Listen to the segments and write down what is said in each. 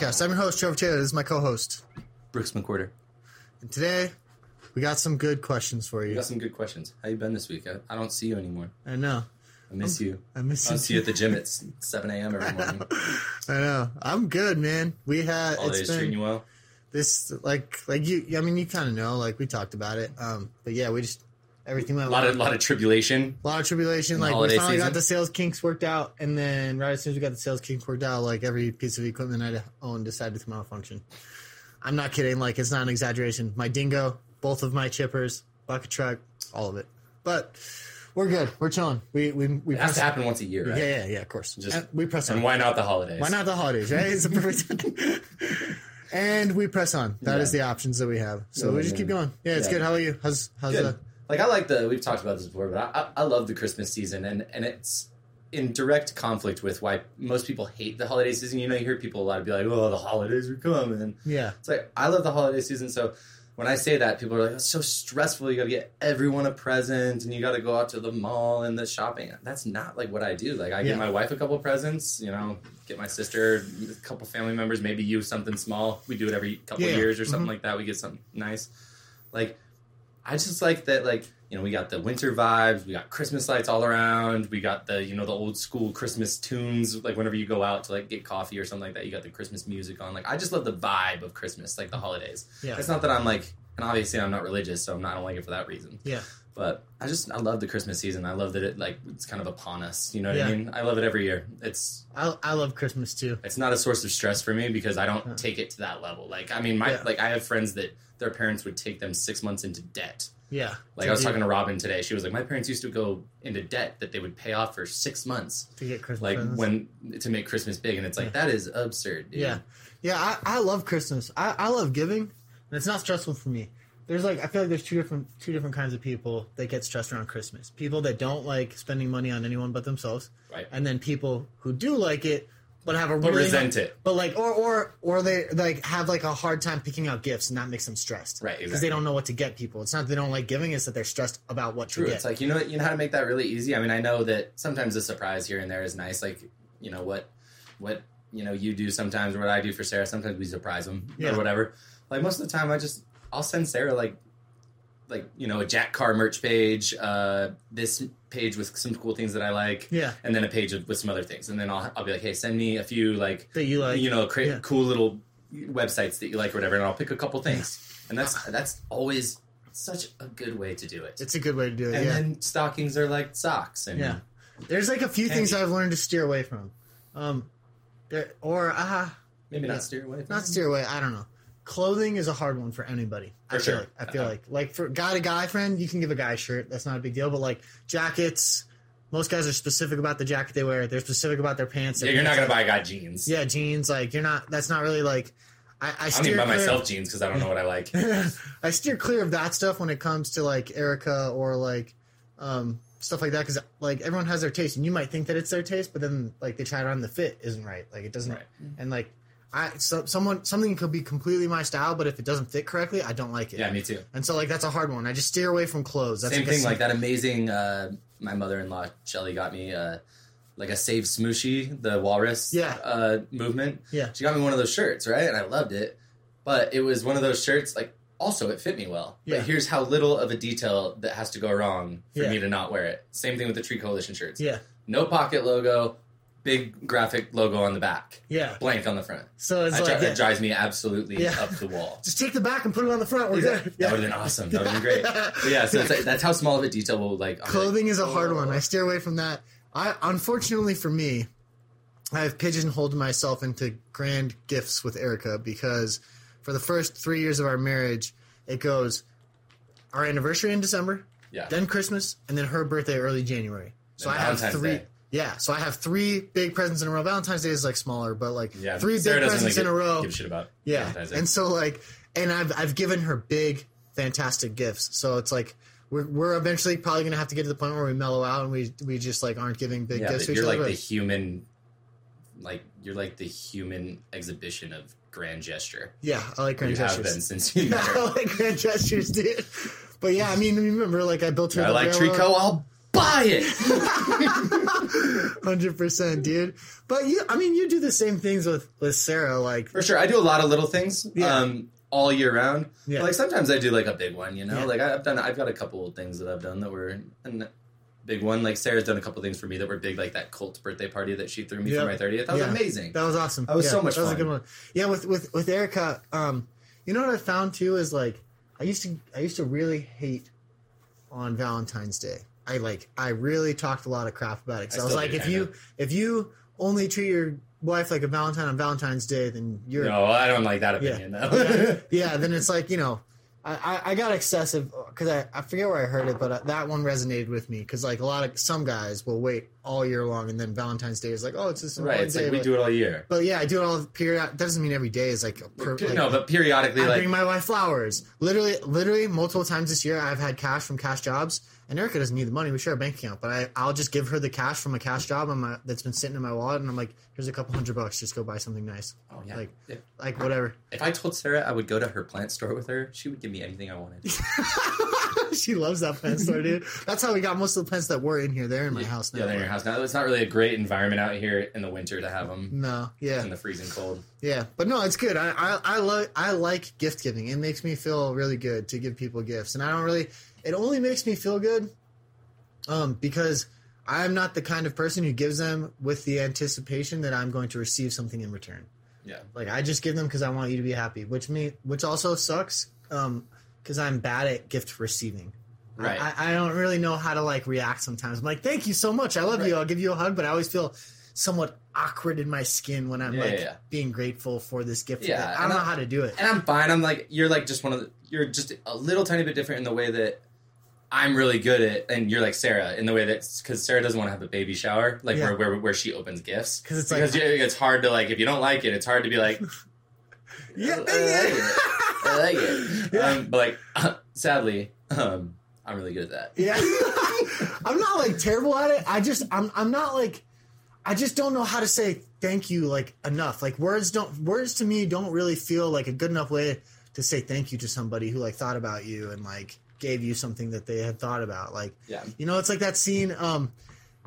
Podcast. I'm your host, Trevor Taylor. This is my co-host. Brooks McQuarter. And today, we got some good questions for You you. got some good questions. How you been this week? I, I don't see you anymore. I know. I miss you. I miss you. I see you at the gym at 7 a.m. every morning. I know. I'm good, man. We had Holidays it's treating been you well. this like like you. I mean, you kind of know. Like we talked about it. Um, but yeah, we just everything went A lot of lot of tribulation. A lot of tribulation. Like we finally got the sales kinks worked out, and then right as soon as we got the sales kinks worked out, like every piece of equipment I owned decided to malfunction. I'm not kidding. Like it's not an exaggeration. My dingo, both of my chippers, bucket truck, all of it. But we're good. We're chilling. We we we It has to happen once a year, right? Yeah, yeah, yeah. Of course. Just- And we press on. And why not the holidays? Why not the holidays? Right? It's a perfect. and we press on. That is Yeah. the options that we have. So Oh, we just keep going. Yeah, it's Yeah. good. How are you? How's how's Good. the Like I like the we've talked about this before, but I, I, love the Christmas season, and and it's in direct conflict with why most people hate the holiday season. You know, you hear people a lot of be like, "Oh, the holidays are coming." yeah It's like I love the holiday season, so when I say that, people are like, "It's so stressful. You got to get everyone a present, and you got to go out to the mall and the shopping." That's not like what I do. Like I Yeah. get my wife a couple presents, you know, get my sister, a couple family members, maybe you something small. We do it every couple Yeah. years or something Mhm. like that. We get something nice. Like I just like that. Like you know, we got the winter vibes. We got Christmas lights all around. We got the you know the old school Christmas tunes. Like whenever you go out to like get coffee or something like that, you got the Christmas music on. Like I just love the vibe of Christmas, like the holidays. yeah It's not that I'm like, and obviously I'm not religious, so I'm not I don't like it for that reason. yeah But I just I love the Christmas season. I love that it like it's kind of upon us. You know what Yeah. I mean? I love it every year. It's I I love Christmas too. it's not a source of stress for me because I don't take it to that level. Like I mean, my Yeah. like I have friends that their parents would take them six months into debt. Yeah, Like I was talking to Robin today. She was like, my parents used to go into debt that they would pay off for six months, to get Christmas. like presents. when to make Christmas big. And it's like that is absurd. Dude. Yeah, yeah. I, I love Christmas. I, I love giving, and it's not stressful for me. There's like I feel like there's two different two different kinds of people that get stressed around Christmas. People that don't like spending money on anyone but themselves, Right. and then people who do like it but have a But really resent it. But like or or or they like have like a hard time picking out gifts and that makes them stressed. Right, Because exactly. they don't know what to get people. It's not they don't like giving; it's that they're stressed about what True. to get. It's like you know you know how to make that really easy. I mean, I know that sometimes a surprise here and there is nice. Like you know what what you know you do sometimes, or what I do for Sarah. Sometimes we surprise them Yeah. or whatever. Like most of the time, I just I'll send Sarah like like you know a Jack Carr merch page, uh, this page with some cool things that I like, yeah, and then a page with some other things, and then I'll I'll be like, hey, send me a few like that you like. you know cra- yeah. cool little websites that you like or whatever, and I'll pick a couple things, and that's that's always such a good way to do it. It's a good way to do it. And yeah. then stockings are like socks, and Yeah. There's like a few Candy. things I've learned to steer away from. Um, there, or uh, maybe Yeah. not steer away. From not steer away. I don't know. Clothing is a hard one for anybody. I feel sure. like. I feel Uh-huh. like like for guy to guy friend, you can give a guy a shirt. That's not a big deal. But like jackets, most guys are specific about the jacket they wear. They're specific about their pants. Yeah, you're not gonna buy a guy jeans. Yeah, jeans. Like you're not. That's not really like. I, I I don't steer even buy myself jeans because I don't know what I like. I steer clear of that stuff when it comes to like Erica or like um, stuff like that because like everyone has their taste and you might think that it's their taste, but then like they try it on the fit isn't right. Like it doesn't, Right. and like I so, someone something could be completely my style, but if it doesn't fit correctly, I don't like it. Yeah, me too. And so like that's a hard one. I just steer away from clothes. That's Same like thing, like that amazing. Uh, my mother-in-law Shelly got me uh, like a Save Smooshy, the walrus Yeah. uh, movement. Yeah. she got me one of those shirts, right? And I loved it, but it was one of those shirts like. Also, it fit me well. Yeah. But here's how little of a detail that has to go wrong for Yeah. me to not wear it. Same thing with the Tree Coalition shirts. Yeah, No pocket logo, big graphic logo on the back, yeah. blank on the front. So it's That, like dri- yeah, that drives me absolutely Yeah. up the wall. just take the back and put it on the front. We're good. That would have been awesome. That would have been great. But yeah, so it's like, that's how small of a detail will like. I'm like, Clothing is a hard oh. one. I steer away from that. I unfortunately for me, I have pigeonholed myself into grand gifts with Erica because for the first three years of our marriage, it goes our anniversary in December, Yeah. then Christmas, and then her birthday early January. So I have Valentine's three. Day. Yeah, so I have three big presents in a row. Valentine's Day is like smaller, but like yeah. three big Sarah doesn't presents really in a row. Give a shit about. Yeah, and so like, and I've I've given her big, fantastic gifts. So it's like we're we're eventually probably gonna have to get to the point where we mellow out and we we just like aren't giving big yeah, gifts but to each you're like other. the human, like you're like the human exhibition of grand gesture. yeah, I like grand you have gestures. been since you met I like grand gestures, dude. But yeah, I mean, remember, like I built her. I the like. Trico. I'll buy it. Hundred percent, dude. But you, I mean, you do the same things with with Sarah. Like, For sure, I do a lot of little things. Yeah. Um, all year round. Yeah. But, like sometimes I do like a big one, you know. Yeah. Like I- I've done, I've got a couple of things that I've done that were a big one. Like Sarah's done a couple things for me that were big, like that cult birthday party that she threw me Yeah. for my thirtieth. That was amazing. that was awesome. That was Yeah, so much That was a good one. Yeah, with with with Erica. Um, you know what I found too is like I used to I used to really hate on Valentine's Day. I like I really talked a lot of crap about it. 'cause I I, was like, do, if you if you only treat your wife like a Valentine on Valentine's Day, then you're no, I don't like that Yeah. opinion though. yeah, then it's like you know, I I, I got excessive because I, I forget where I heard it, but uh, that one resonated with me because like a lot of some guys will wait all year long, and then Valentine's Day is like, oh, it's just right. one It's day, like we but, do it all year. But yeah, I do it all period. That doesn't mean every day is like, a per, like no, but periodically, I like bring my wife flowers. Literally, literally multiple times this year, I've had cash from cash jobs. And Erica doesn't need the money. We share a bank account, but I, I'll just give her the cash from a cash job on my, that's been sitting in my wallet, and I'm like, "Here's a couple hundred bucks. Just go buy something nice, oh yeah. like- if, like whatever." if I told Sarah I would go to her plant store with her, she would give me anything I wanted. she loves that plant store, dude. That's how we got most of the plants that were in here. They're in my house now. Yeah, they're in your house now. It's not really a great environment out here in the winter to have them No, yeah, in the freezing cold. yeah, but no, it's good. I I I, lo- I like gift giving. It makes me feel really good to give people gifts, and I don't really. It only makes me feel good, um, because I'm not the kind of person who gives them with the anticipation that I'm going to receive something in return. Yeah. Like I just give them because I want you to be happy, which me, which also sucks, um, because I'm bad at gift receiving. Right. I, I don't really know how to like react sometimes. I'm like, thank you so much. I love you. I'll give you a hug, but I always feel somewhat awkward in my skin when I'm Yeah, like yeah, yeah. being grateful for this gift. Yeah, I don't know how to do it. and I'm fine. I'm like you're like just one of the you're just a little tiny bit different in the way that I'm really good at, and you're like Sarah in the way that because Sarah doesn't want to have a baby shower, like Yeah. where, where where she opens gifts 'Cause it's like- because you- it's hard to like if you don't like it, it's hard to be like Yeah, I like it. I like it. Yeah. Um, but like sadly, um, I'm really good at that. Yeah. I'm not like terrible at it. I just I'm I'm not like I just don't know how to say thank you like enough. Like words don't words to me don't really feel like a good enough way to say thank you to somebody who like thought about you and like gave you something that they had thought about. Like Yeah. you know, it's like that scene um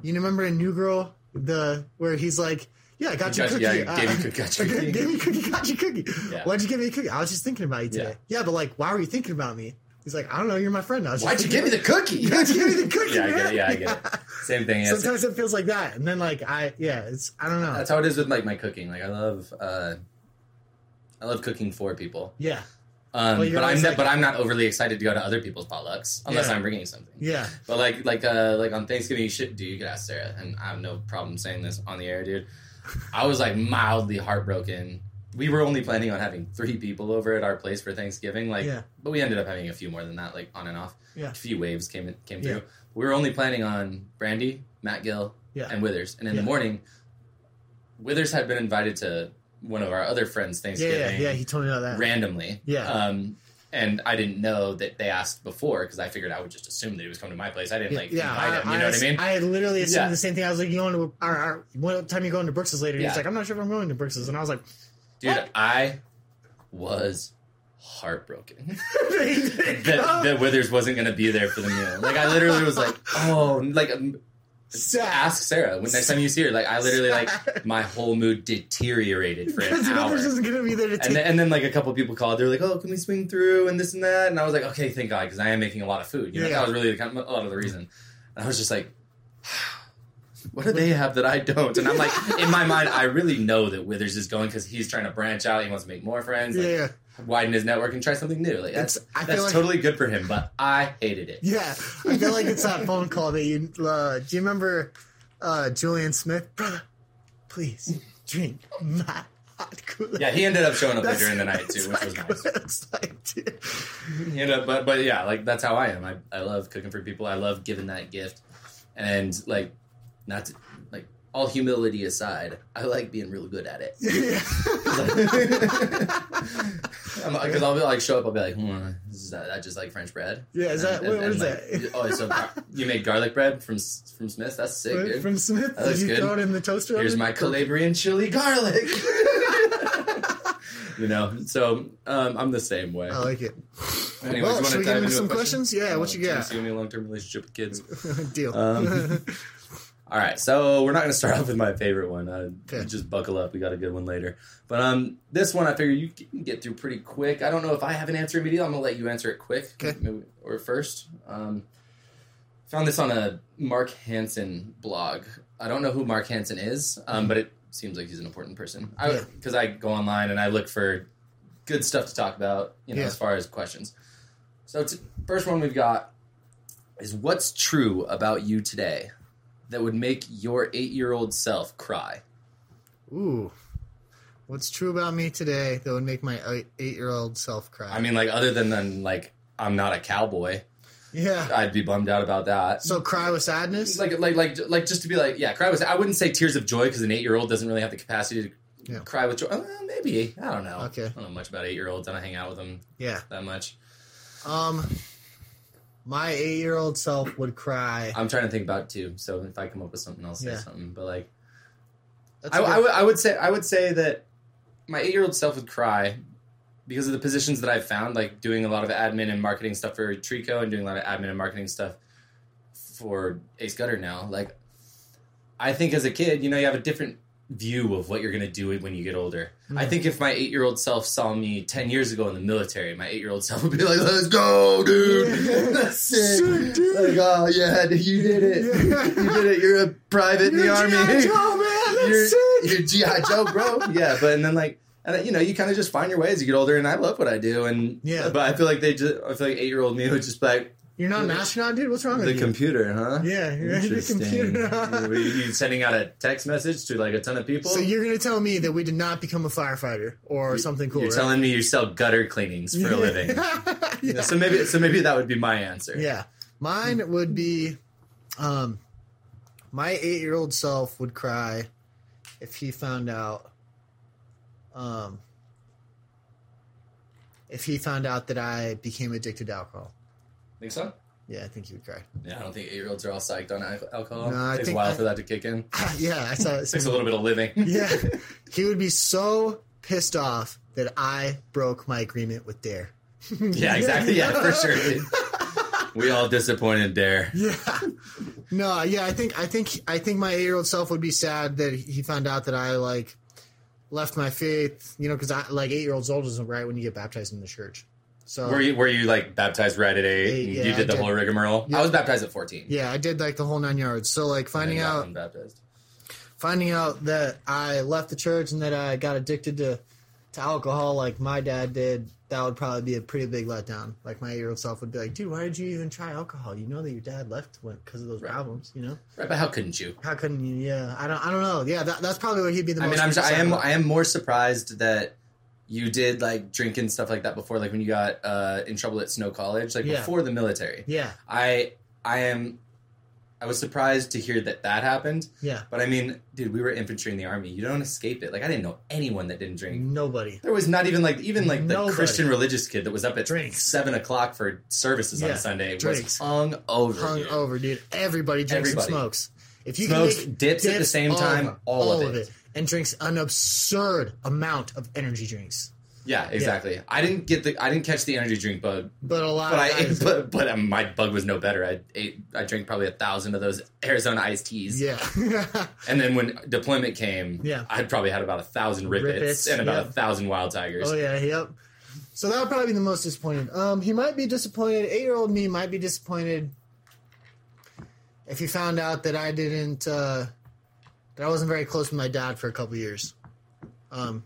you remember in New Girl the where he's like yeah, I got you Got- cookie. yeah, gave you cookie, got you cookie. gave me cookie, got you cookie. Yeah. Why'd you give me a cookie? I was just thinking about you today. Yeah. but like, why were you thinking about me? He's like, I don't know. You're my friend. I was Why'd you give me the cookie? Why'd you give me the cookie? yeah, I get it. Yeah, I get it. Same thing. Yeah, Sometimes it feels like that, and then like I, yeah, it's I don't know. That's how it is with like my cooking. Like I love, uh, I love cooking for people. yeah, Um, Well, but I'm like- but I'm not overly excited to go to other people's potlucks unless Yeah. I'm bringing something. yeah, But like like uh like on Thanksgiving, you should do. You could ask Sarah, and I have no problem saying this on the air, dude. I was like mildly heartbroken. We were only planning on having three people over at our place for Thanksgiving, like, Yeah. but we ended up having a few more than that, like on and off. Yeah. A few waves came in, came Yeah. through. We were only planning on Brandy, Matt Gill, Yeah. and Withers, and in Yeah. the morning, Withers had been invited to one of our other friends' yeah, Thanksgiving yeah, yeah. He told me about that. randomly. Yeah. Um, and I didn't know that they asked before because I figured I would just assume that he was coming to my place. I didn't like yeah, invite him. You know what I mean? I had literally assumed Yeah. the same thing. I was like, you going to our, our, what time you going to Brooks's later? He's Yeah. like, I'm not sure if I'm going to Brooks's, and I was like, Dude, What? I was heartbroken that, that, that Withers wasn't going to be there for the meal. Like I literally was like, oh, like um, ask Sarah when next time you see her. Like I literally like my whole mood deteriorated for an hour. Withers isn't going to be there to take. And then, and then like a couple people called. They were like, "Oh, can we swing through and this and that?" And I was like, "Okay, thank God," because I am making a lot of food. You know, Yeah. that was really the kind of, a lot of the reason. And I was just like, "What do they have that I don't?" And I'm like, in my mind, I really know that Withers is going because he's trying to branch out. He wants to make more friends, like, yeah, widen his network, and try something new. Like that's I that's like- totally good for him. But I hated it. yeah. I feel like it's that phone call that you. Uh, do you remember uh, Julian Smith, brother? Please drink my hot Kool-Aid. Yeah, he ended up showing up That's later in the night too, which was nice. like, dude. you know but but yeah like that's how i am i, I love cooking for people i love giving that gift and like not to, all humility aside i like being real good at it because i'll be like show up i'll be like hmm, is that, that just like french bread Yeah, is that- And- what- and- what is and, that? oh so you made garlic bread from from smith that's sick dude From Smith, That did you good. throw it in the toaster? here's oven? my calabrian chili garlic you know. So um, I'm the same way. I like it. Anyways, well, you should we get into some question? questions? Yeah, what you Do got? See any long term relationship with kids? Deal. Um, All right, so we're not going to start off with my favorite one. Uh, Okay. Just buckle up. We got a good one later. But um, this one I figure you can get through pretty quick. I don't know if I have an answer immediately. I'm going to let you answer it quick. Okay. Or first. Um, found this on a Mark Manson blog. I don't know who Mark Manson is, um, but it seems like he's an important person. Because I, go online and I look for good stuff to talk about, you know, Yeah. as far as questions. So, t- first one we've got is what's true about you today that would make your eight year old self cry? Ooh. What's true about me today that would make my eight year old self cry? I mean, like, other than, than like, I'm not a cowboy, yeah. I'd be bummed out about that. So cry with sadness? Like, like, like, like, just to be like, yeah, cry with. I wouldn't say tears of joy because an eight year old doesn't really have the capacity to Yeah. cry with joy. Uh, maybe I don't know. Okay. I don't know much about eight year olds. I don't hang out with them yeah. that much. Um, my eight year old self would cry. I'm trying to think about it too. So if I come up with something, I'll say Yeah. something. But like, That's I, a I good- would, I would say I would say that my eight year old self would cry because of the positions that I've found, like doing a lot of admin and marketing stuff for Trico and doing a lot of admin and marketing stuff for Ace Gutter now. Like, I think as a kid, you know, you have a different view of what you're going to do when you get older. I Mhm. think if my eight year old self saw me 10 years ago in the military, my eight year old self would be like, let's go, dude. That's it. Sick, dude. Like, oh, yeah, you did it. You did it. You're a private in the army. G.I. Joe, man. That's you're, sick. you're GI Joe, bro. Yeah, but and then like, and you know, you kind of just find your way as you get older. And I love what I do. And Yeah. but I feel like they just, I feel like eight year old me would just be like You're not an astronaut, dude? What's wrong with the you? computer, huh? yeah, you're the computer. Were you sending out a text message to like a ton of people? so you're going to tell me that we did not become a firefighter or something cool, You're right? telling me you sell gutter cleanings for a living. yeah. So maybe, so maybe that would be my answer. Yeah. Mine would be um my 8-year-old self would cry if he found out um if he found out that I became addicted to alcohol. Think so? Yeah, I think he would cry. Yeah, I don't think eight year olds are all psyched on alcohol. No, I Takes think a while I- for that to kick in. yeah, I saw it. Takes a little bit of living. Yeah. He would be so pissed off that I broke my agreement with Dare. yeah, exactly. Yeah, for sure. We all disappointed Dare. Yeah. No, yeah, I think I think I think my eight year old self would be sad that he found out that I like left my faith, you know, because I like eight year olds old isn't right when you get baptized in the church. So Were you were you like baptized right at eight? Eight, yeah, you did the did. whole rigmarole. Yeah. I was baptized at fourteen. yeah, I did like the whole nine yards. So like finding out unbaptized. finding out that I left the church and that I got addicted to to alcohol like my dad did, that would probably be a pretty big letdown. Like my eight year old self would be like, dude, why did you even try alcohol? You know that your dad left because of those Right. problems, you know? Right, but how couldn't you? How couldn't you? Yeah, I don't. I don't know. Yeah, that, that's probably what he'd be the I most. mean, I'm I am. I am more surprised that you did like drinking stuff like that before, like when you got uh, in trouble at Snow College, like Yeah. before the military. Yeah, I I am I was surprised to hear that that happened. yeah. But I mean, dude, we were infantry in the army. You don't escape it. Like I didn't know anyone that didn't drink. Nobody. There was not even like even like the Nobody. Christian religious kid that was up at Drinks. seven o'clock for services Yeah, on Sunday drinks. was hung over. Hung dude. over, dude. Everybody drinks Everybody. and smokes. If you Smokes, can make dips at the same time, all of it. And drinks an absurd amount of energy drinks. Yeah, exactly. I didn't get the I didn't catch the energy drink bug, But a lot. but I guys- but but um, my bug was no better. I ate I drank probably a thousand of those Arizona iced teas. yeah, And then when deployment came, Yeah. I'd probably had about a thousand Rip Its, Ribbits, and about yep. a thousand wild tigers. oh yeah, yep. So that would probably be the most disappointed. Um, he might be disappointed. Eight year old me might be disappointed if he found out that I didn't uh, that I wasn't very close with my dad for a couple years, um,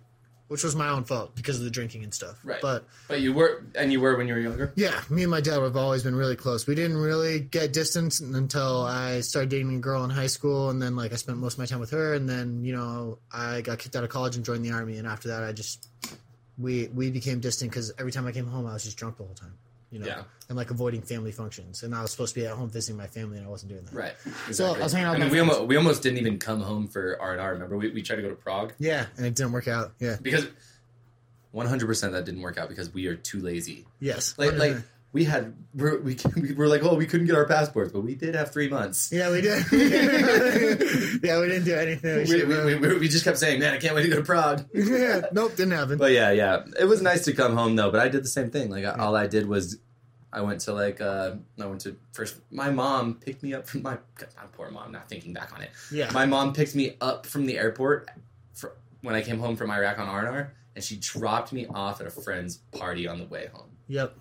which was my own fault because of the drinking and stuff. Right. But But you were and you were when you were younger. yeah, me and my dad have always been really close. We didn't really get distance until I started dating a girl in high school, and then like I spent most of my time with her, and then you know I got kicked out of college and joined the army, and after that I just we we became distant because every time I came home I was just drunk the whole time, you know, Yeah. and like avoiding family functions, and I was supposed to be at home visiting my family, and I wasn't doing that. Right. Exactly. So, I was hanging out I with mean, my we almost, we almost didn't even come home for R and R. Remember, we, we tried to go to Prague Yeah, and it didn't work out. Yeah. because one hundred percent that didn't work out because we are too lazy. Yes. Like, like 100%. We had we're, we we were like, oh, we couldn't get our passports, but we did have three months. Yeah, we did. yeah, we didn't do anything. We We, we, we, just kept saying, man, I can't wait to go to Prague. yeah, nope, didn't happen. But yeah, yeah, it was nice to come home though. But I did the same thing. Like I, all I did was, I went to like uh, I went to first. My mom picked me up from my my poor mom. Not thinking back on it, yeah, my mom picked me up from the airport for, when I came home from Iraq on R&R, and she dropped me off at a friend's party on the way home. Yep.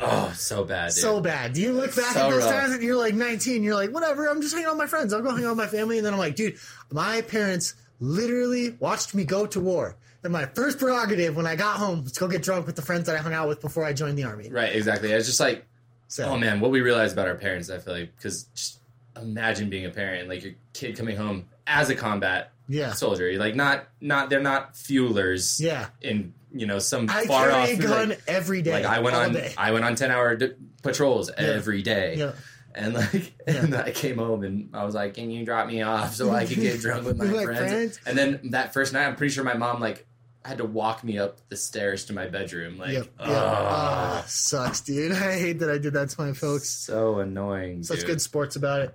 Oh, so bad, dude. So bad. Do you look back So at those rough. times and you're like 19? You're like, whatever. I'm just hanging out with my friends. I'll go hang out with my family. And then I'm like, dude, my parents literally watched me go to war. And my first prerogative when I got home was to go get drunk with the friends that I hung out with before I joined the army. right, exactly. It's just like, So, oh man, what we realize about our parents, I feel like, because just imagine being a parent, like your kid coming home as a combat yeah, soldier, like not not they're not fuelers yeah. in you know some I far carry off a gun like, every day. like I went on day. I went on ten hour d- patrols every day. Yeah. And like, and I came home and I was like, "Can you drop me off so I could get drunk with my friends?" friends? And then that first night, I'm pretty sure my mom like had to walk me up the stairs to my bedroom. Like, Yep. Yeah. Ah, sucks, dude. I hate that I did that to my folks. so annoying. Such dude. good sports about it.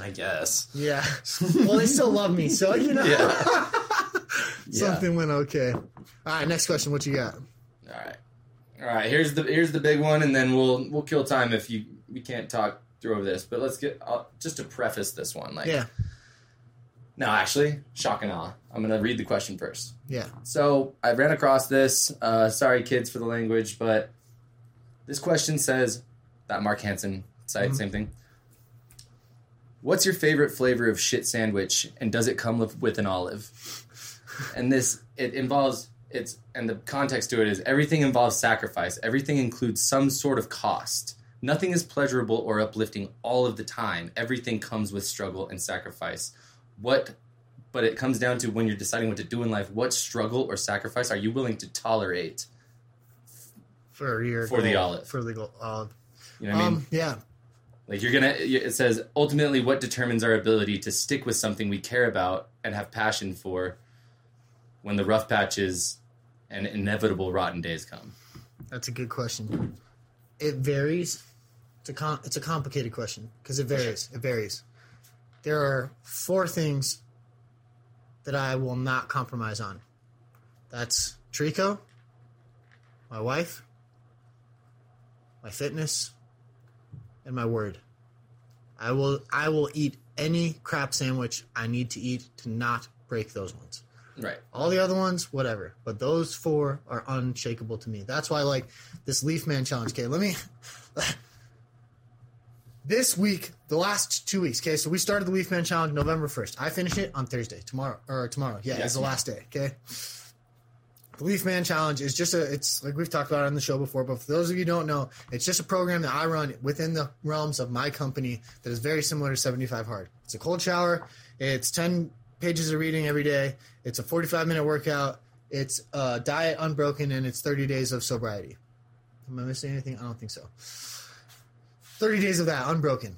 I guess. Yeah. Well, they still love me, so you know. Yeah. Something went okay. All right, next question. What you got? All right, all right. Here's the here's the big one, and then we'll we'll kill time if you we can't talk through this. But let's get uh, just to preface this one. Like, Yeah. no, actually, shock and awe. I'm gonna read the question first. Yeah. So I ran across this. Uh, sorry, kids, for the language, but this question says that Mark Manson site, Mhm. same thing. What's your favorite flavor of shit sandwich, and does it come with, with an olive? And this it involves it's and the context to it is everything involves sacrifice. Everything includes some sort of cost. Nothing is pleasurable or uplifting all of the time. Everything comes with struggle and sacrifice. What but it comes down to when you're deciding what to do in life, what struggle or sacrifice are you willing to tolerate? For your For the goal. olive. For the goal. Olive. You know what I mean? Um. Yeah. Like you're gonna. It says ultimately, what determines our ability to stick with something we care about and have passion for, when the rough patches and inevitable rotten days come. That's a good question. It varies. It's a com- it's a complicated question because it varies. It varies. There are four things that I will not compromise on. That's Trico, my wife, my fitness, and my word. I will I will eat any crap sandwich I need to eat to not break those ones. Right. All the other ones, whatever. But those four are unshakable to me. That's why, like, this Leaf Man challenge. Okay, let me. this week, the last two weeks. Okay, so we started the Leaf Man challenge November first. I finish it on Thursday, tomorrow or tomorrow. Yeah, Yeah. it's the last day. Okay. The Leaf Man Challenge is just a, it's like we've talked about it on the show before, but for those of you who don't know, it's just a program that I run within the realms of my company that is very similar to 75 Hard. It's a cold shower, it's 10 pages of reading every day, it's a 45 minute workout, it's a diet unbroken, and it's 30 days of sobriety. Am I missing anything? I don't think so. 30 days of that unbroken.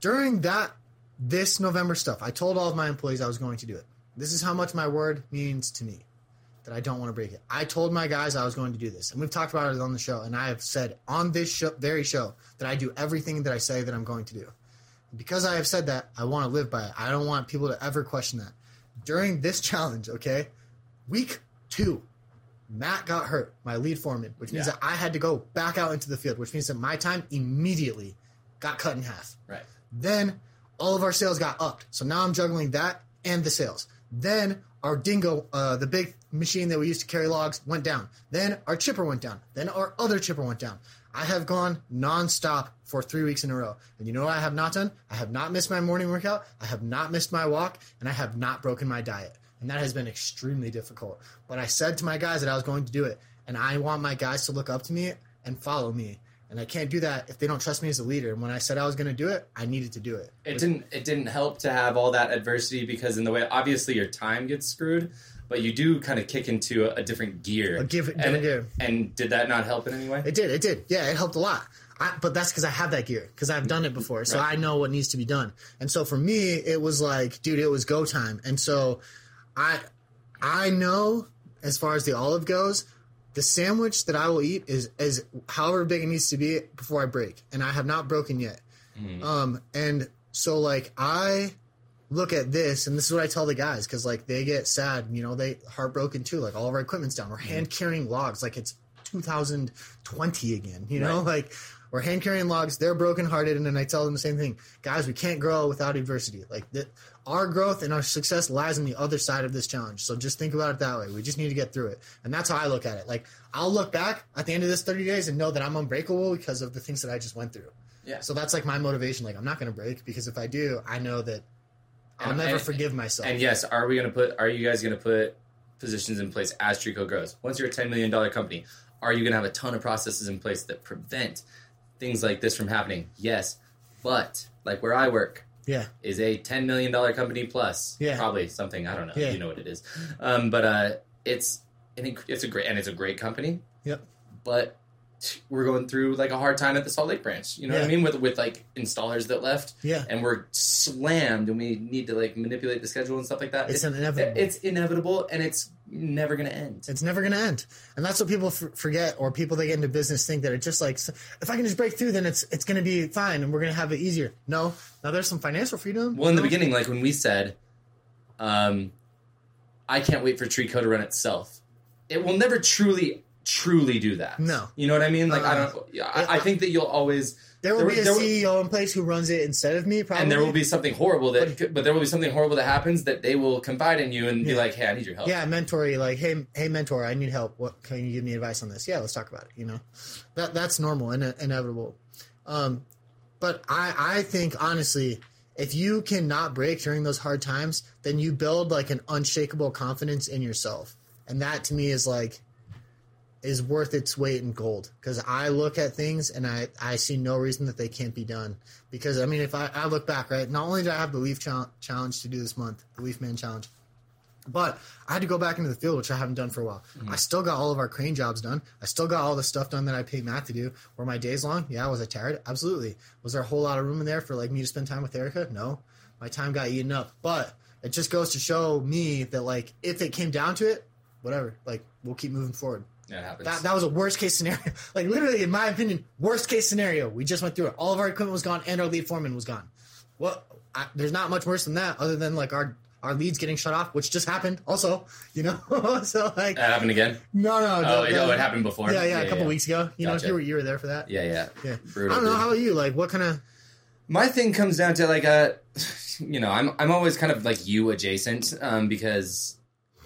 During that, this November stuff, I told all of my employees I was going to do it. This is how much my word means to me that I don't want to break it. I told my guys I was going to do this, and we've talked about it on the show. And I have said on this show, very show that I do everything that I say that I'm going to do. Because I have said that, I want to live by it. I don't want people to ever question that. During this challenge, okay, week two, Matt got hurt, my lead foreman, which means Yeah. that I had to go back out into the field, which means that my time immediately got cut in half. Right. Then all of our sales got upped. So now I'm juggling that and the sales. Then our dingo, uh, the big machine that we used to carry logs, went down. Then our chipper went down. Then our other chipper went down. I have gone nonstop for three weeks in a row. And you know what I have not done? I have not missed my morning workout. I have not missed my walk. And I have not broken my diet. And that has been extremely difficult. But I said to my guys that I was going to do it. And I want my guys to look up to me and follow me. And I can't do that if they don't trust me as a leader. And when I said I was going to do it, I needed to do it. It didn't. It didn't help to have all that adversity because in the way, obviously, your time gets screwed, but you do kind of kick into a, a different gear. A give- and, different gear. and did that not help in any way? It did. It did. Yeah, it helped a lot. I, but that's because I have that gear because I've done it before, so Right. I know what needs to be done. And so for me, it was like, dude, it was go time. And so I, I know as far as the olive goes, the sandwich that I will eat is is however big it needs to be before I break, and I have not broken yet. Um, and so like I look at this, and this is what I tell the guys because like they get sad, you know, they heartbroken too. Like all of our equipment's down. We're hand carrying logs, like it's 2020 again. You know, like we're hand carrying logs. They're brokenhearted, and then I tell them the same thing, guys. We can't grow without adversity. Like that, our growth and our success lies on the other side of this challenge. So just think about it that way. We just need to get through it, and that's how I look at it. Like I'll look back at the end of this 30 days and know that I'm unbreakable because of the things that I just went through. Yeah. So that's like my motivation. Like I'm not going to break because if I do, I know that I'll And- never and- forgive myself. And yes, are we going to put? Are you guys going to put positions in place as Trico grows? Once you're a ten million dollar company, are you going to have a ton of processes in place that prevent things like this from happening? Yes, but like where I work yeah, is a ten million dollar company plus. Yeah. probably something I don't know. Yeah. You know what it is, um, but uh, it's an it's a great and it's a great company. Yep. But we're going through like a hard time at the Salt Lake branch. You know what I mean? With with like installers that left yeah. and we're slammed and we need to like manipulate the schedule and stuff like that. It's It- inevitable. It's inevitable and it's never going to end. It's never going to end, and that's what people f- forget, or people that get into business think that it's just like if I can just break through, then it's it's going to be fine, and we're going to have it easier. No, now there's some financial freedom. Well, in the beginning, like when we said, um, I can't wait for Treeco to run itself, it will never truly, truly do that. No. You know what I mean? Like, I Uh, don't, yeah, I, I think that you'll always, there will there- be a there CEO in place who runs it instead of me, probably, and there will be something horrible that, but, there will be something horrible that happens that they will confide in you and be like, hey, I need your help. yeah, mentor you like, hey, hey, mentor, I need help. What can you give me advice on this? Yeah, let's talk about it. You know, that that's normal and inevitable. Um, but I I think honestly, if you cannot break during those hard times, then you build like an unshakable confidence in yourself, and that to me is like is worth its weight in gold because I look at things and I, I see no reason that they can't be done. Because I mean, if I, I look back, right, not only did I have the Leaf chal- challenge to do this month, the Leaf Man challenge, but I had to go back into the field, which I haven't done for a while. Mm-hmm. I still got all of our crane jobs done. I still got all the stuff done that I paid Matt to do. Were my days long? Yeah. Was I tired? Absolutely. Was there a whole lot of room in there for like me to spend time with Erica? No. My time got eaten up. But it just goes to show me that like if it came down to it, whatever, like we'll keep moving forward. Yeah, happens. That, that was a worst case scenario. Like literally, in my opinion, worst case scenario. We just went through it. All of our equipment was gone, and our lead foreman was gone. Well, I, there's not much worse than that, other than like our our leads getting shut off, which just happened. Also, you know, so like that happened again? no, no, Oh, the- it, the- oh, it happened before? Yeah, yeah, a couple weeks ago. You know, you were you were there for that. Yeah, yeah. Yeah. Brutal, I don't know. brutal. How about you? Like, what kind of? My thing comes down to like a, you know, I'm I'm always kind of like you adjacent, um, because,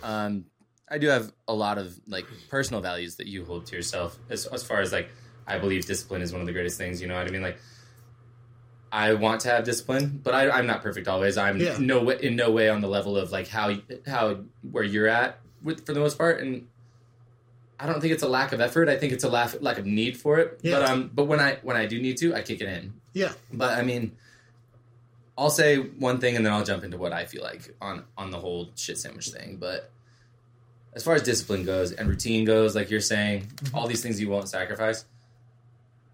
um, I do have a lot of like personal values that you hold to yourself as as far as like I believe discipline is one of the greatest things. You know what I mean? Like, I want to have discipline, but I, I'm not perfect always. I'm Yeah. no way in no way on the level of like how how where you're at with for the most part, and I don't think it's a lack of effort. I think it's a lack lack of need for it. Yeah. But um, but when I when I do need to, I kick it in. Yeah, But I mean, I'll say one thing and then I'll jump into what I feel like on on the whole shit sandwich thing. But as far as discipline goes and routine goes, like you're saying, all these things you won't sacrifice.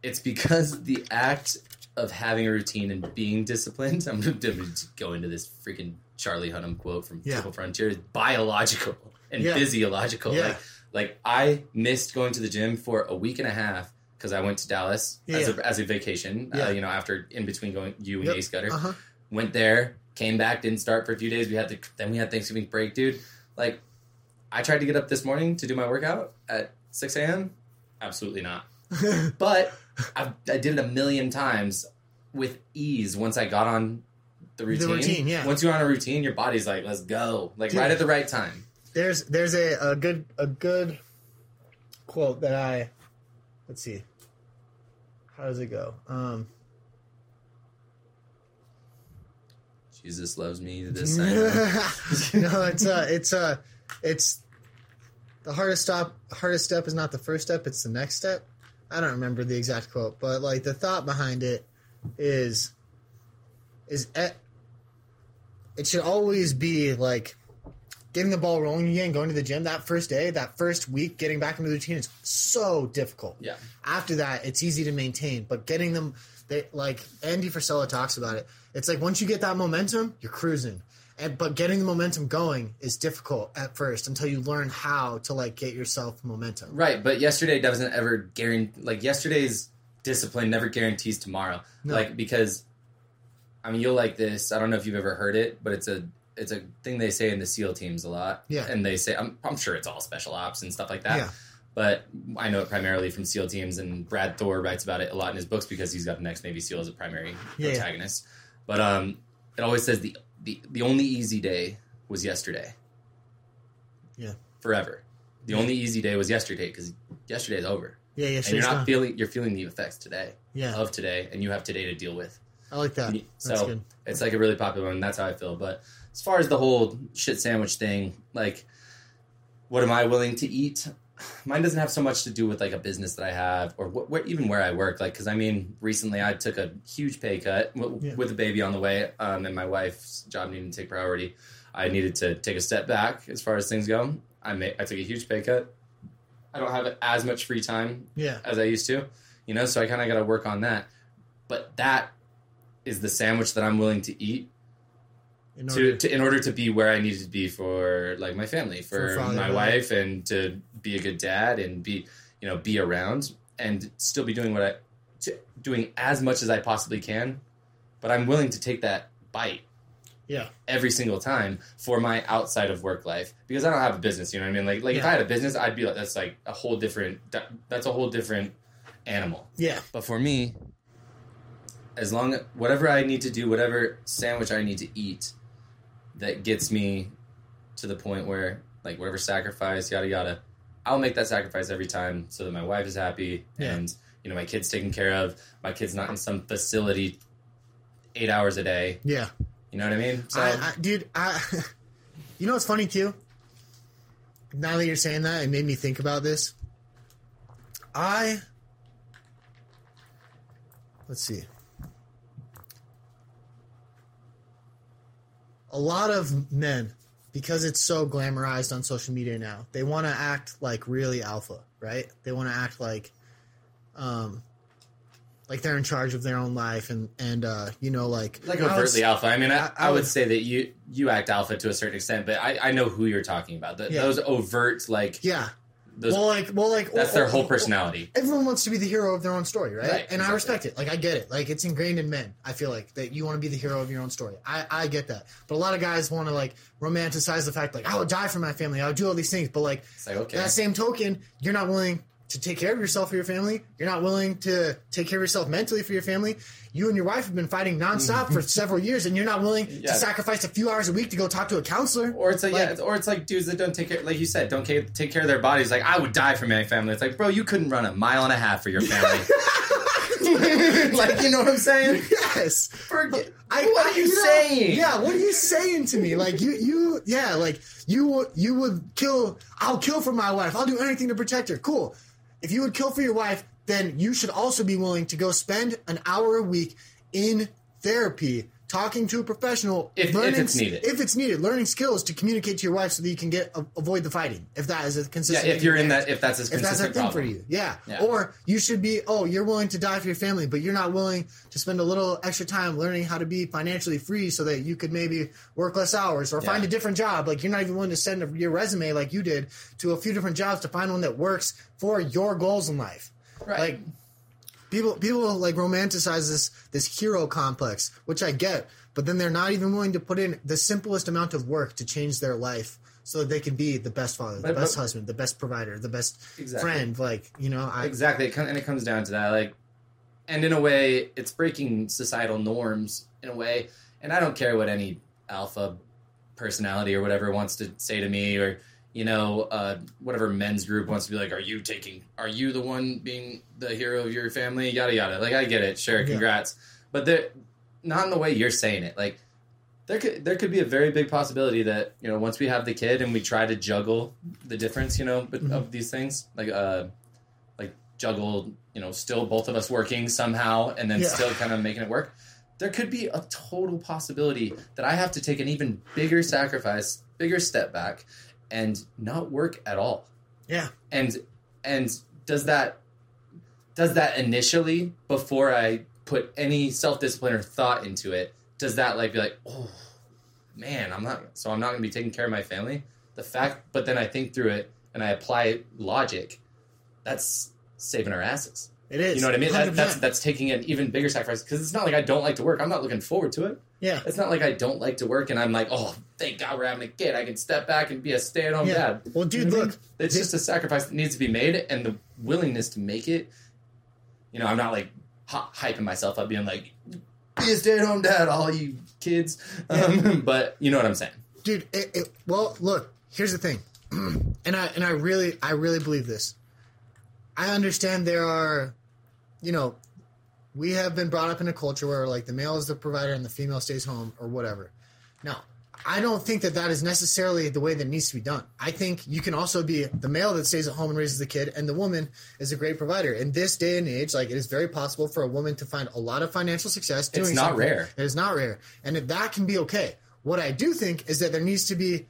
It's because the act of having a routine and being disciplined. I'm going to go into this freaking Charlie Hunnam quote from Yeah. Triple Frontier. Is biological and Yeah. physiological. Yeah. Like, like I missed going to the gym for a week and a half because I went to Dallas as, a, as a vacation. Yeah. Uh, you know, after in between going you and Yep. Ace Gutter, uh huh. went there, came back, didn't start for a few days. We had to then we had Thanksgiving break, dude. Like, I tried to get up this morning to do my workout at six a.m. Absolutely not. But I, I did it a million times with ease once I got on the routine. The routine, yeah. Once you're on a routine, your body's like, let's go, like Dude. right at the right time. There's there's a, a good a good quote that I let's see. How does it go? Um Jesus loves me. This no, it's uh it's uh it's the hardest stop hardest step is not the first step, it's the next step. I don't remember the exact quote, but like the thought behind it is is it should always be like getting the ball rolling again, going to the gym that first day, that first week, getting back into the routine is so difficult. Yeah, after that it's easy to maintain but getting them they like andy Frisella talks about it. It's like once you get that momentum you're cruising And but getting the momentum going is difficult at first until you learn how to like get yourself momentum. Right, but yesterday doesn't ever guarantee. Like yesterday's discipline never guarantees tomorrow. No. Like because, I mean, you'll like this. I don't know if you've ever heard it, but it's a it's a thing they say in the SEAL teams a lot. Yeah. and they say I'm I'm sure it's all special ops and stuff like that. Yeah. But I know it primarily from SEAL teams, and Brad Thor writes about it a lot in his books because he's got the next Navy SEAL as a primary Yeah, yeah. protagonist. But um, it always says the, the the only easy day was yesterday. Yeah. Forever. The only easy day was yesterday because yesterday's over, Yeah, yeah, and you're not feeling you're feeling the effects today yeah, of today, and you have today to deal with. I like that. That's so good. it's like a really popular one. That's how I feel. But as far as the whole shit sandwich thing, like, what am I willing to eat? Mine doesn't have so much to do with like a business that I have or wh- where, even where I work. Like, because I mean, recently I took a huge pay cut w- Yeah. with a baby on the way, um, and my wife's job needed to take priority. I needed to take a step back as far as things go. I made, I took a huge pay cut. I don't have as much free time Yeah, as I used to, you know, so I kind of got to work on that. But that is the sandwich that I'm willing to eat in order, to in order to be where I needed to be for like my family, For for, my wife, and to be a good dad and be you know be around and still be doing what I doing as much as I possibly can. But I'm willing to take that bite yeah, every single time for my outside of work life because I don't have a business. You know what I mean? Like like if I had a business, I'd be like that's like a whole different that's a whole different animal. yeah, But for me, as long whatever I need to do, whatever sandwich I need to eat, that gets me to the point where like whatever sacrifice, yada yada, I'll make that sacrifice every time so that my wife is happy Yeah. and you know my kid's taken care of. My kid's not in some facility eight hours a day. yeah. You know what I mean? So I, I, dude, I, you know what's funny too? Now that you're saying that, it made me think about this. I, let's see. A lot of men, because it's so glamorized on social media now, they want to act like really alpha, right? They want to act like, um, like they're in charge of their own life, and and uh, you know, like like I would overtly alpha. I mean, I, I- I I, would would- say that you you act alpha to a certain extent, but I, I know who you're talking about. The, Yeah. Those overt like yeah. Those, well, like, well, like that's their whole personality. Everyone wants to be the hero of their own story, right? Right, and I respect it. Like, I get it. Like, it's ingrained in men. I feel like that you want to be the hero of your own story. I, I get that. But a lot of guys want to like romanticize the fact, like, I would die for my family. I would do all these things. But like, like okay, that same token, you're not willing to take care of yourself for your family. You're not willing to take care of yourself mentally for your family. You and your wife have been fighting nonstop for several years, and you're not willing Yeah. to sacrifice a few hours a week to go talk to a counselor. Or it's like, Like- yeah, it's- or it's like dudes that don't take care, like you said, don't ca- take care of their bodies. Like I would die for my family. It's like, bro, you couldn't run a mile and a half for your family. like, you know what I'm saying? yes. Forget, I, what I- are you, know, saying? Yeah, what are you saying to me? Like you, you, yeah, like you you would kill. I'll kill for my wife. I'll do anything to protect her. Cool. If you would kill for your wife, then you should also be willing to go spend an hour a week in therapy, talking to a professional, If- if it's needed. If it's needed, learning skills to communicate to your wife so that you can get avoid the fighting. If that is a consistent, Yeah, if you're in that, if that's a if that's a consistent thing problem. for you. Yeah. Yeah. Or you should be, oh, you're willing to die for your family, but you're not willing to spend a little extra time learning how to be financially free so that you could maybe work less hours or find a different job. Like you're not even willing to send a, your resume like you did to a few different jobs to find one that works for your goals in life. Right. Like people people like romanticize this this hero complex, which I get, but then they're not even willing to put in the simplest amount of work to change their life so that they can be the best father, the But- best but- husband, the best provider, the best Exactly. friend. Like you know, I Exactly, and it comes down to that. Like, and in a way, it's breaking societal norms in a way. And I don't care what any alpha personality or whatever wants to say to me, or you know, uh, whatever men's group wants to be like, "Are you taking? Are you the one being the hero of your family?" Yada yada. Like, I get it. Sure, Yeah. congrats, but they're not in the way you're saying it. Like. There could there could be a very big possibility that you know once we have the kid and we try to juggle the difference you know but Mhm. of these things like uh like juggle, you know, still both of us working somehow and then Yeah. still kind of making it work. There could be a total possibility that I have to take an even bigger sacrifice, bigger step back and not work at all. yeah. And and does that does that initially before I put any self-discipline or thought into it, does that like be like, "Oh, man, I'm not. So I'm not going to be taking care of my family. The fact, but then I think through it and I apply logic. That's saving our asses. It is. You know what I mean? That, that's that's taking an even bigger sacrifice because it's not like I don't like to work. I'm not looking forward to it. yeah. It's not like I don't like to work and I'm like, oh, thank God we're having a kid. I can step back and be a stay at home Yeah. dad. Well, dude, You know what I look, mean? it's just a sacrifice that needs to be made, and the willingness to make it. You know, I'm not like hyping myself up, being like, "Be a stay-at-home dad, all you kids." Um, but you know what I'm saying. dude it, it, well look here's the thing and i and i really i really believe this i understand there are you know we have been brought up in a culture where like the male is the provider and the female stays home or whatever now i don't think that that is necessarily the way that needs to be done i think you can also be the male that stays at home and raises the kid and the woman is a great provider in this day and age like it is very possible for a woman to find a lot of financial success doing It's not rare. It is not rare. And if that can be okay. What I do think is that there needs to be,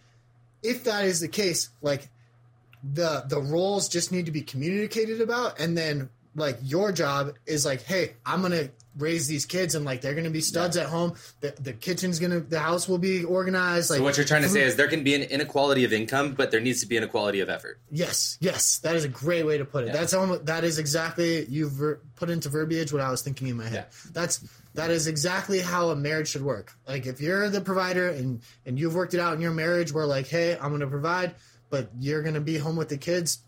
if that is the case, like the the roles just need to be communicated about, and then like your job is like, hey, I'm gonna raise these kids, and like they're gonna be studs at home. The the kitchen's gonna, the house will be organized. Like So what you're trying to say is there can be an inequality of income, but there needs to be an inequality of effort. Yes, yes, that is a great way to put it. Yeah. That's almost that is exactly you've ver- put into verbiage what I was thinking in my head. That's that is exactly how a marriage should work. Like if you're the provider and and you've worked it out in your marriage, where like, hey, I'm to provide, but you're going to be home with the kids.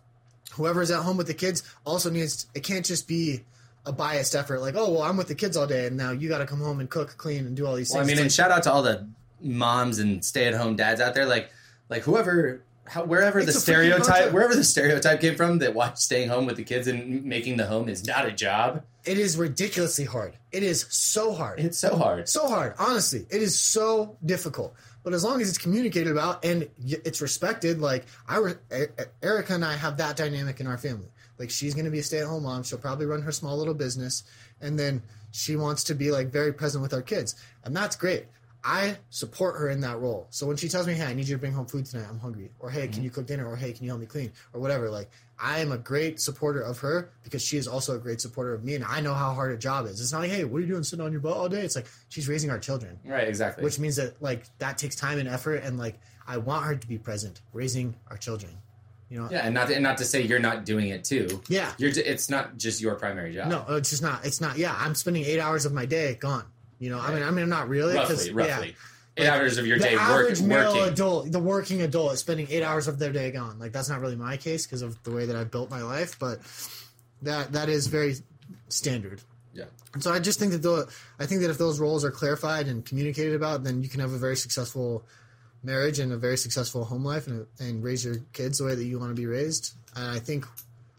Whoever's at home with the kids also needs. It can't just be a biased effort. Like, oh well, I'm with the kids all day, and now you got to come home and cook, clean, and do all these Well, I things. mean, and shout out to all the moms and stay-at-home dads out there, like, like whoever, how, wherever the It's freaking stereotype, wherever the stereotype came from, that watch staying home with the kids and making the home is not a job. it is ridiculously hard. It is so hard. It's so hard. so hard honestly it is so difficult but as long as it's communicated about and it's respected like i re- erica and i have that dynamic in our family like she's going to be a stay-at-home mom she'll probably run her small little business and then she wants to be like very present with our kids and that's great i support her in that role. So when she tells me hey i need you to bring home food tonight. I'm hungry. Or hey can mm-hmm. you cook dinner? Or hey can you help me clean? Or whatever. Like i am a great supporter of her because she is also a great supporter of me and i know how hard a job is. It's not like hey what are you doing sitting on your butt all day? It's like she's raising our children. Right, exactly. which means that like that takes time and effort and like i want her to be present raising our children. You know? Yeah, and not to, and not to say you're not doing it too. yeah. You're. It's not just your primary job. no it's just not. It's not yeah i'm spending eight hours of my day gone you know i mean i mean not really. roughly, yeah. roughly. Eight hours of your day work, average male working. adult the working adult is spending eight hours of their day gone like that's not really my case because of the way that i've built my life but that that is very standard Yeah. And so I just think that the I think that if those roles are clarified and communicated about, then you can have a very successful marriage and a very successful home life and, and raise your kids the way that you want to be raised. And I think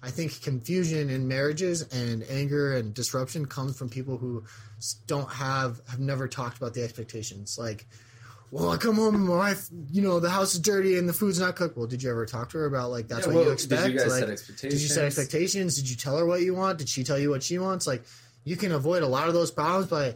I think confusion in marriages and anger and disruption comes from people who don't have have never talked about the expectations. Like, well, I come home and my wife, you know, the house is dirty and the food's not cooked. Well, did you ever talk to her about like that's Yeah, what well, you did expect? you guys like, set expectations? Did you set expectations? Did you tell her what you want? Did she tell you what she wants? Like, you can avoid a lot of those problems by,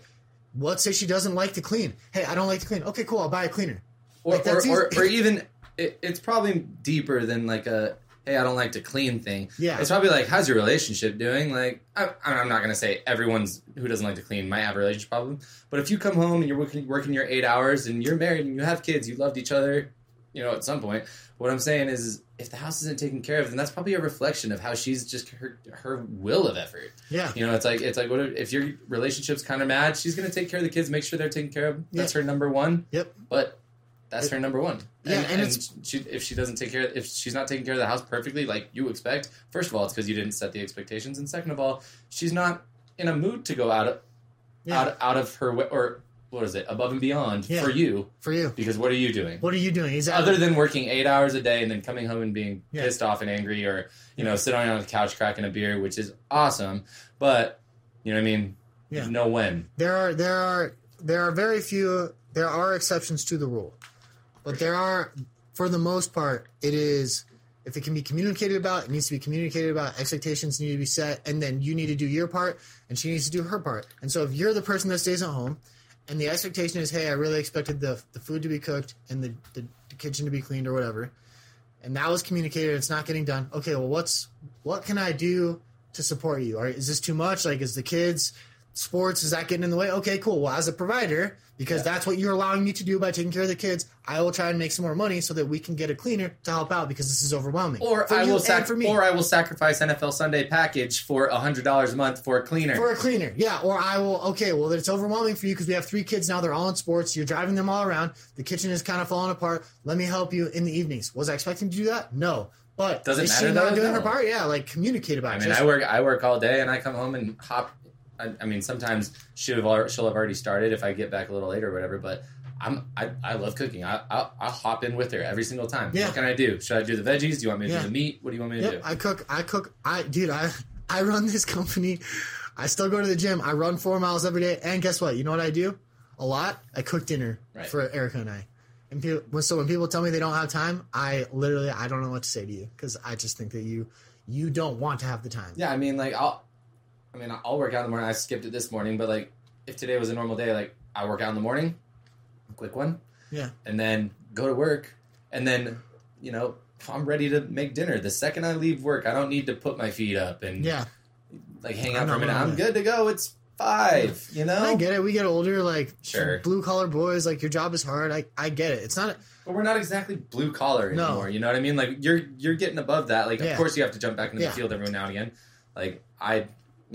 let's say she doesn't like to clean. Hey, I don't like to clean. Okay, cool. I'll buy a cleaner. or, Like, or, or, or even it, it's probably deeper than like a hey i don't like to clean thing Yeah. it's probably like how's your relationship doing like I, i'm not going to say everyone's who doesn't like to clean might have a relationship problem but if you come home and you're working, working your eight hours and you're married and you have kids you loved each other you know at some point what i'm saying is if the house isn't taken care of then that's probably a reflection of how she's just her her will of effort Yeah. you know it's like it's like what if, if your relationship's kind of mad she's going to take care of the kids make sure they're taken care of that's her number one Yep. but that's her number one. Yeah, and, and and it's- she, if she doesn't take care, if she's not taking care of the house perfectly, like you expect, first of all, it's because you didn't set the expectations, and second of all, she's not in a mood to go out of Yeah. out out of her way, or what is it, above and beyond Yeah. for you, For you. because what are you doing? What are you doing? Exactly. Other than working eight hours a day and then coming home and being Yeah. pissed off and angry, or you know, sitting on the couch cracking a beer, which is awesome, but you know what I mean. Yeah. Know when. there are there are there are very few there are exceptions to the rule but there are for the most part it is if it can be communicated about it needs to be communicated about expectations need to be set and then you need to do your part and she needs to do her part and so if you're the person that stays at home and the expectation is hey i really expected the, the food to be cooked and the, the, the kitchen to be cleaned or whatever and that was communicated it's not getting done okay well what's what can i do to support you or is this too much like is the kids sports is that getting in the way? Okay, cool. Well, as a provider, because Yeah. that's what you're allowing me to do by taking care of the kids, I will try and make some more money so that we can get a cleaner to help out because this is overwhelming. Or For I will sac- for me. or I will sacrifice NFL Sunday package for hundred dollars a month for a cleaner. For a cleaner, yeah. Or I will. Okay, well, it's overwhelming for you because we have three kids now. They're all in sports. You're driving them all around. The kitchen is kind of falling apart. Let me help you in the evenings. Was I expecting to do that? No. But Does it is she matter, not though? doing her part? Yeah, like communicate about it. I mean, I work I work all day and I come home and hop. I, I mean, sometimes she'll have al- she'll have already started if I get back a little later or whatever. But I'm I, I love cooking. I I'll, I'll hop in with her every single time. Yeah. What can I do? Should I do the veggies? Do you want me to Yeah. do the meat? What do you want me to Yep, do? I cook. I cook. I dude. I I run this company. I still go to the gym. I run four miles every day. And guess what? You know what I do? A lot. I cook dinner Right. for Erica and I. And people, so when people tell me they don't have time, I literally I don't know what to say to you because I just think that you you don't want to have the time. Yeah, I mean, like I'll, I mean, I'll work out in the morning. I skipped it this morning, but like if today was a normal day, like I work out in the morning, a quick one, Yeah. and then go to work, and then you know I'm ready to make dinner. The second I leave work, I don't need to put my feet up and Yeah. like hang out for a minute. I'm good to go. It's five. You know, I get it. We get older. Like Sure. blue collar boys. Like your job is hard. I I get it. It's not. But we're not exactly blue collar No. anymore. You know what I mean? Like you're you're getting above that. Like Yeah. of course you have to jump back into Yeah. the field every now and again. Like I,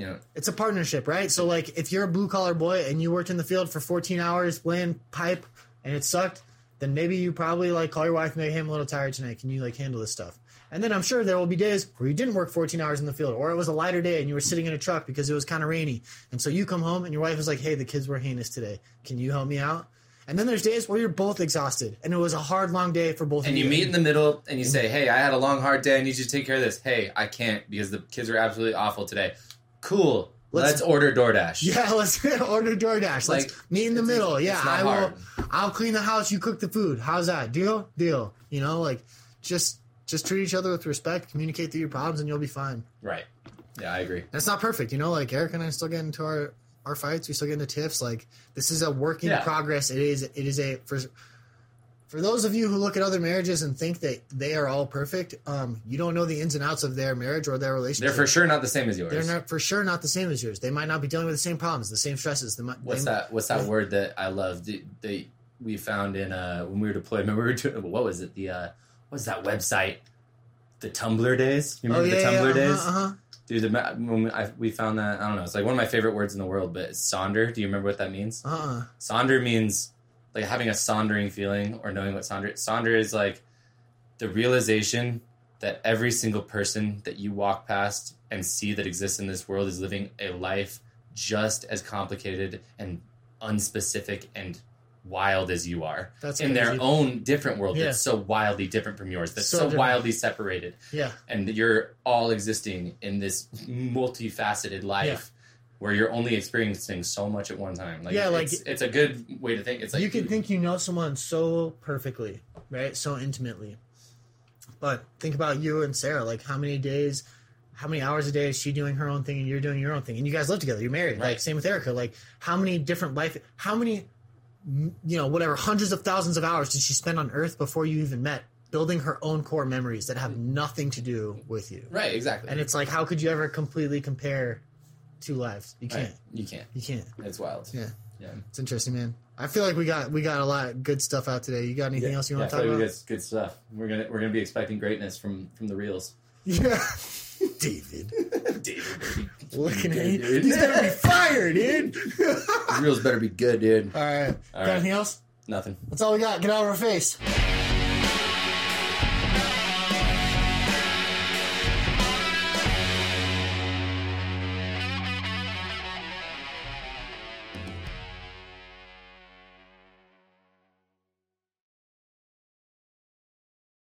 know, It's a partnership, right? So like if you're a blue collar boy and you worked in the field for 14 hours playing pipe and it sucked, then maybe you probably like call your wife and hey, I'm a little tired tonight. Can you like handle this stuff? And then I'm sure there will be days where you didn't work 14 hours in the field, or it was a lighter day and you were sitting in a truck because it was kind of rainy. And so you come home and your wife is like, hey, the kids were heinous today. Can you help me out? And then there's days where you're both exhausted and it was a hard, long day for both and of you And you. meet in the middle and you say, "Hey, I had a long hard day. I need you to take care of this." Hey, I can't because the kids are absolutely awful today. Cool. Let's- Let's, order DoorDash. Yeah, let's order DoorDash. Let's Like, meet in the middle. Yeah, I hard. will. I'll clean the house. You cook the food. How's that? Deal? Deal. You know, like just just treat each other with respect. Communicate through your problems, and you'll be fine. Right. Yeah, I agree. And it's not perfect. You know, like Eric and I still get into our our fights. We still get into tiffs. Like this is a work in Yeah. progress. It is. It is a for. For those of you who look at other marriages and think that they are all perfect, um, you don't know the ins and outs of their marriage or their relationship. They're for sure not the same as yours. They're not for sure not the same as yours. They might not be dealing with the same problems, the same stresses. They might, What's they, that? What's that word that I love that we found in uh, when we were deployed? Remember we were doing what was it? The uh, what's that website? The Tumblr days. You Oh remember yeah, the Tumblr yeah, days? Uh-huh, uh-huh. Dude, the, when we, I, we found that I don't know. It's like one of my favorite words in the world. But it's sonder. Do you remember what that means? Uh-uh. Sonder means like having a sondering feeling or knowing what sonder. Sonder is like the realization that every single person that you walk past and see that exists in this world is living a life just as complicated and unspecific and wild as you are That's in their own different world Yeah. that's so wildly different from yours that's So so, different. wildly separated Yeah, and you're all existing in this multifaceted life. Where you're only experiencing so much at one time. Like, Yeah, like- it's, it's a good way to think. It's like you can think you know someone so perfectly, right? So intimately. But think about you and Sarah. Like, how many days, how many hours a day is she doing her own thing and you're doing your own thing? And you guys live together. You're married. Like, same with Erica. Like, how many different life, how many, you know, whatever, hundreds of thousands of hours did she spend on Earth before you even met, building her own core memories that have nothing to do with you? right, exactly. And it's like, how could you ever completely compare two lives? You can't. You can't. You can't. It's wild. Yeah. Yeah. It's interesting, man. I feel like we got we got a lot of good stuff out today. You got anything else you yeah, want to talk about? we got good stuff. We're gonna we're gonna be expecting greatness from from the reels. Yeah, David, David, looking at Good, you. dude. He's gonna be fired, dude. The reels better be good, dude. all right. All got right. anything else? Nothing. That's all we got. Get out of our face.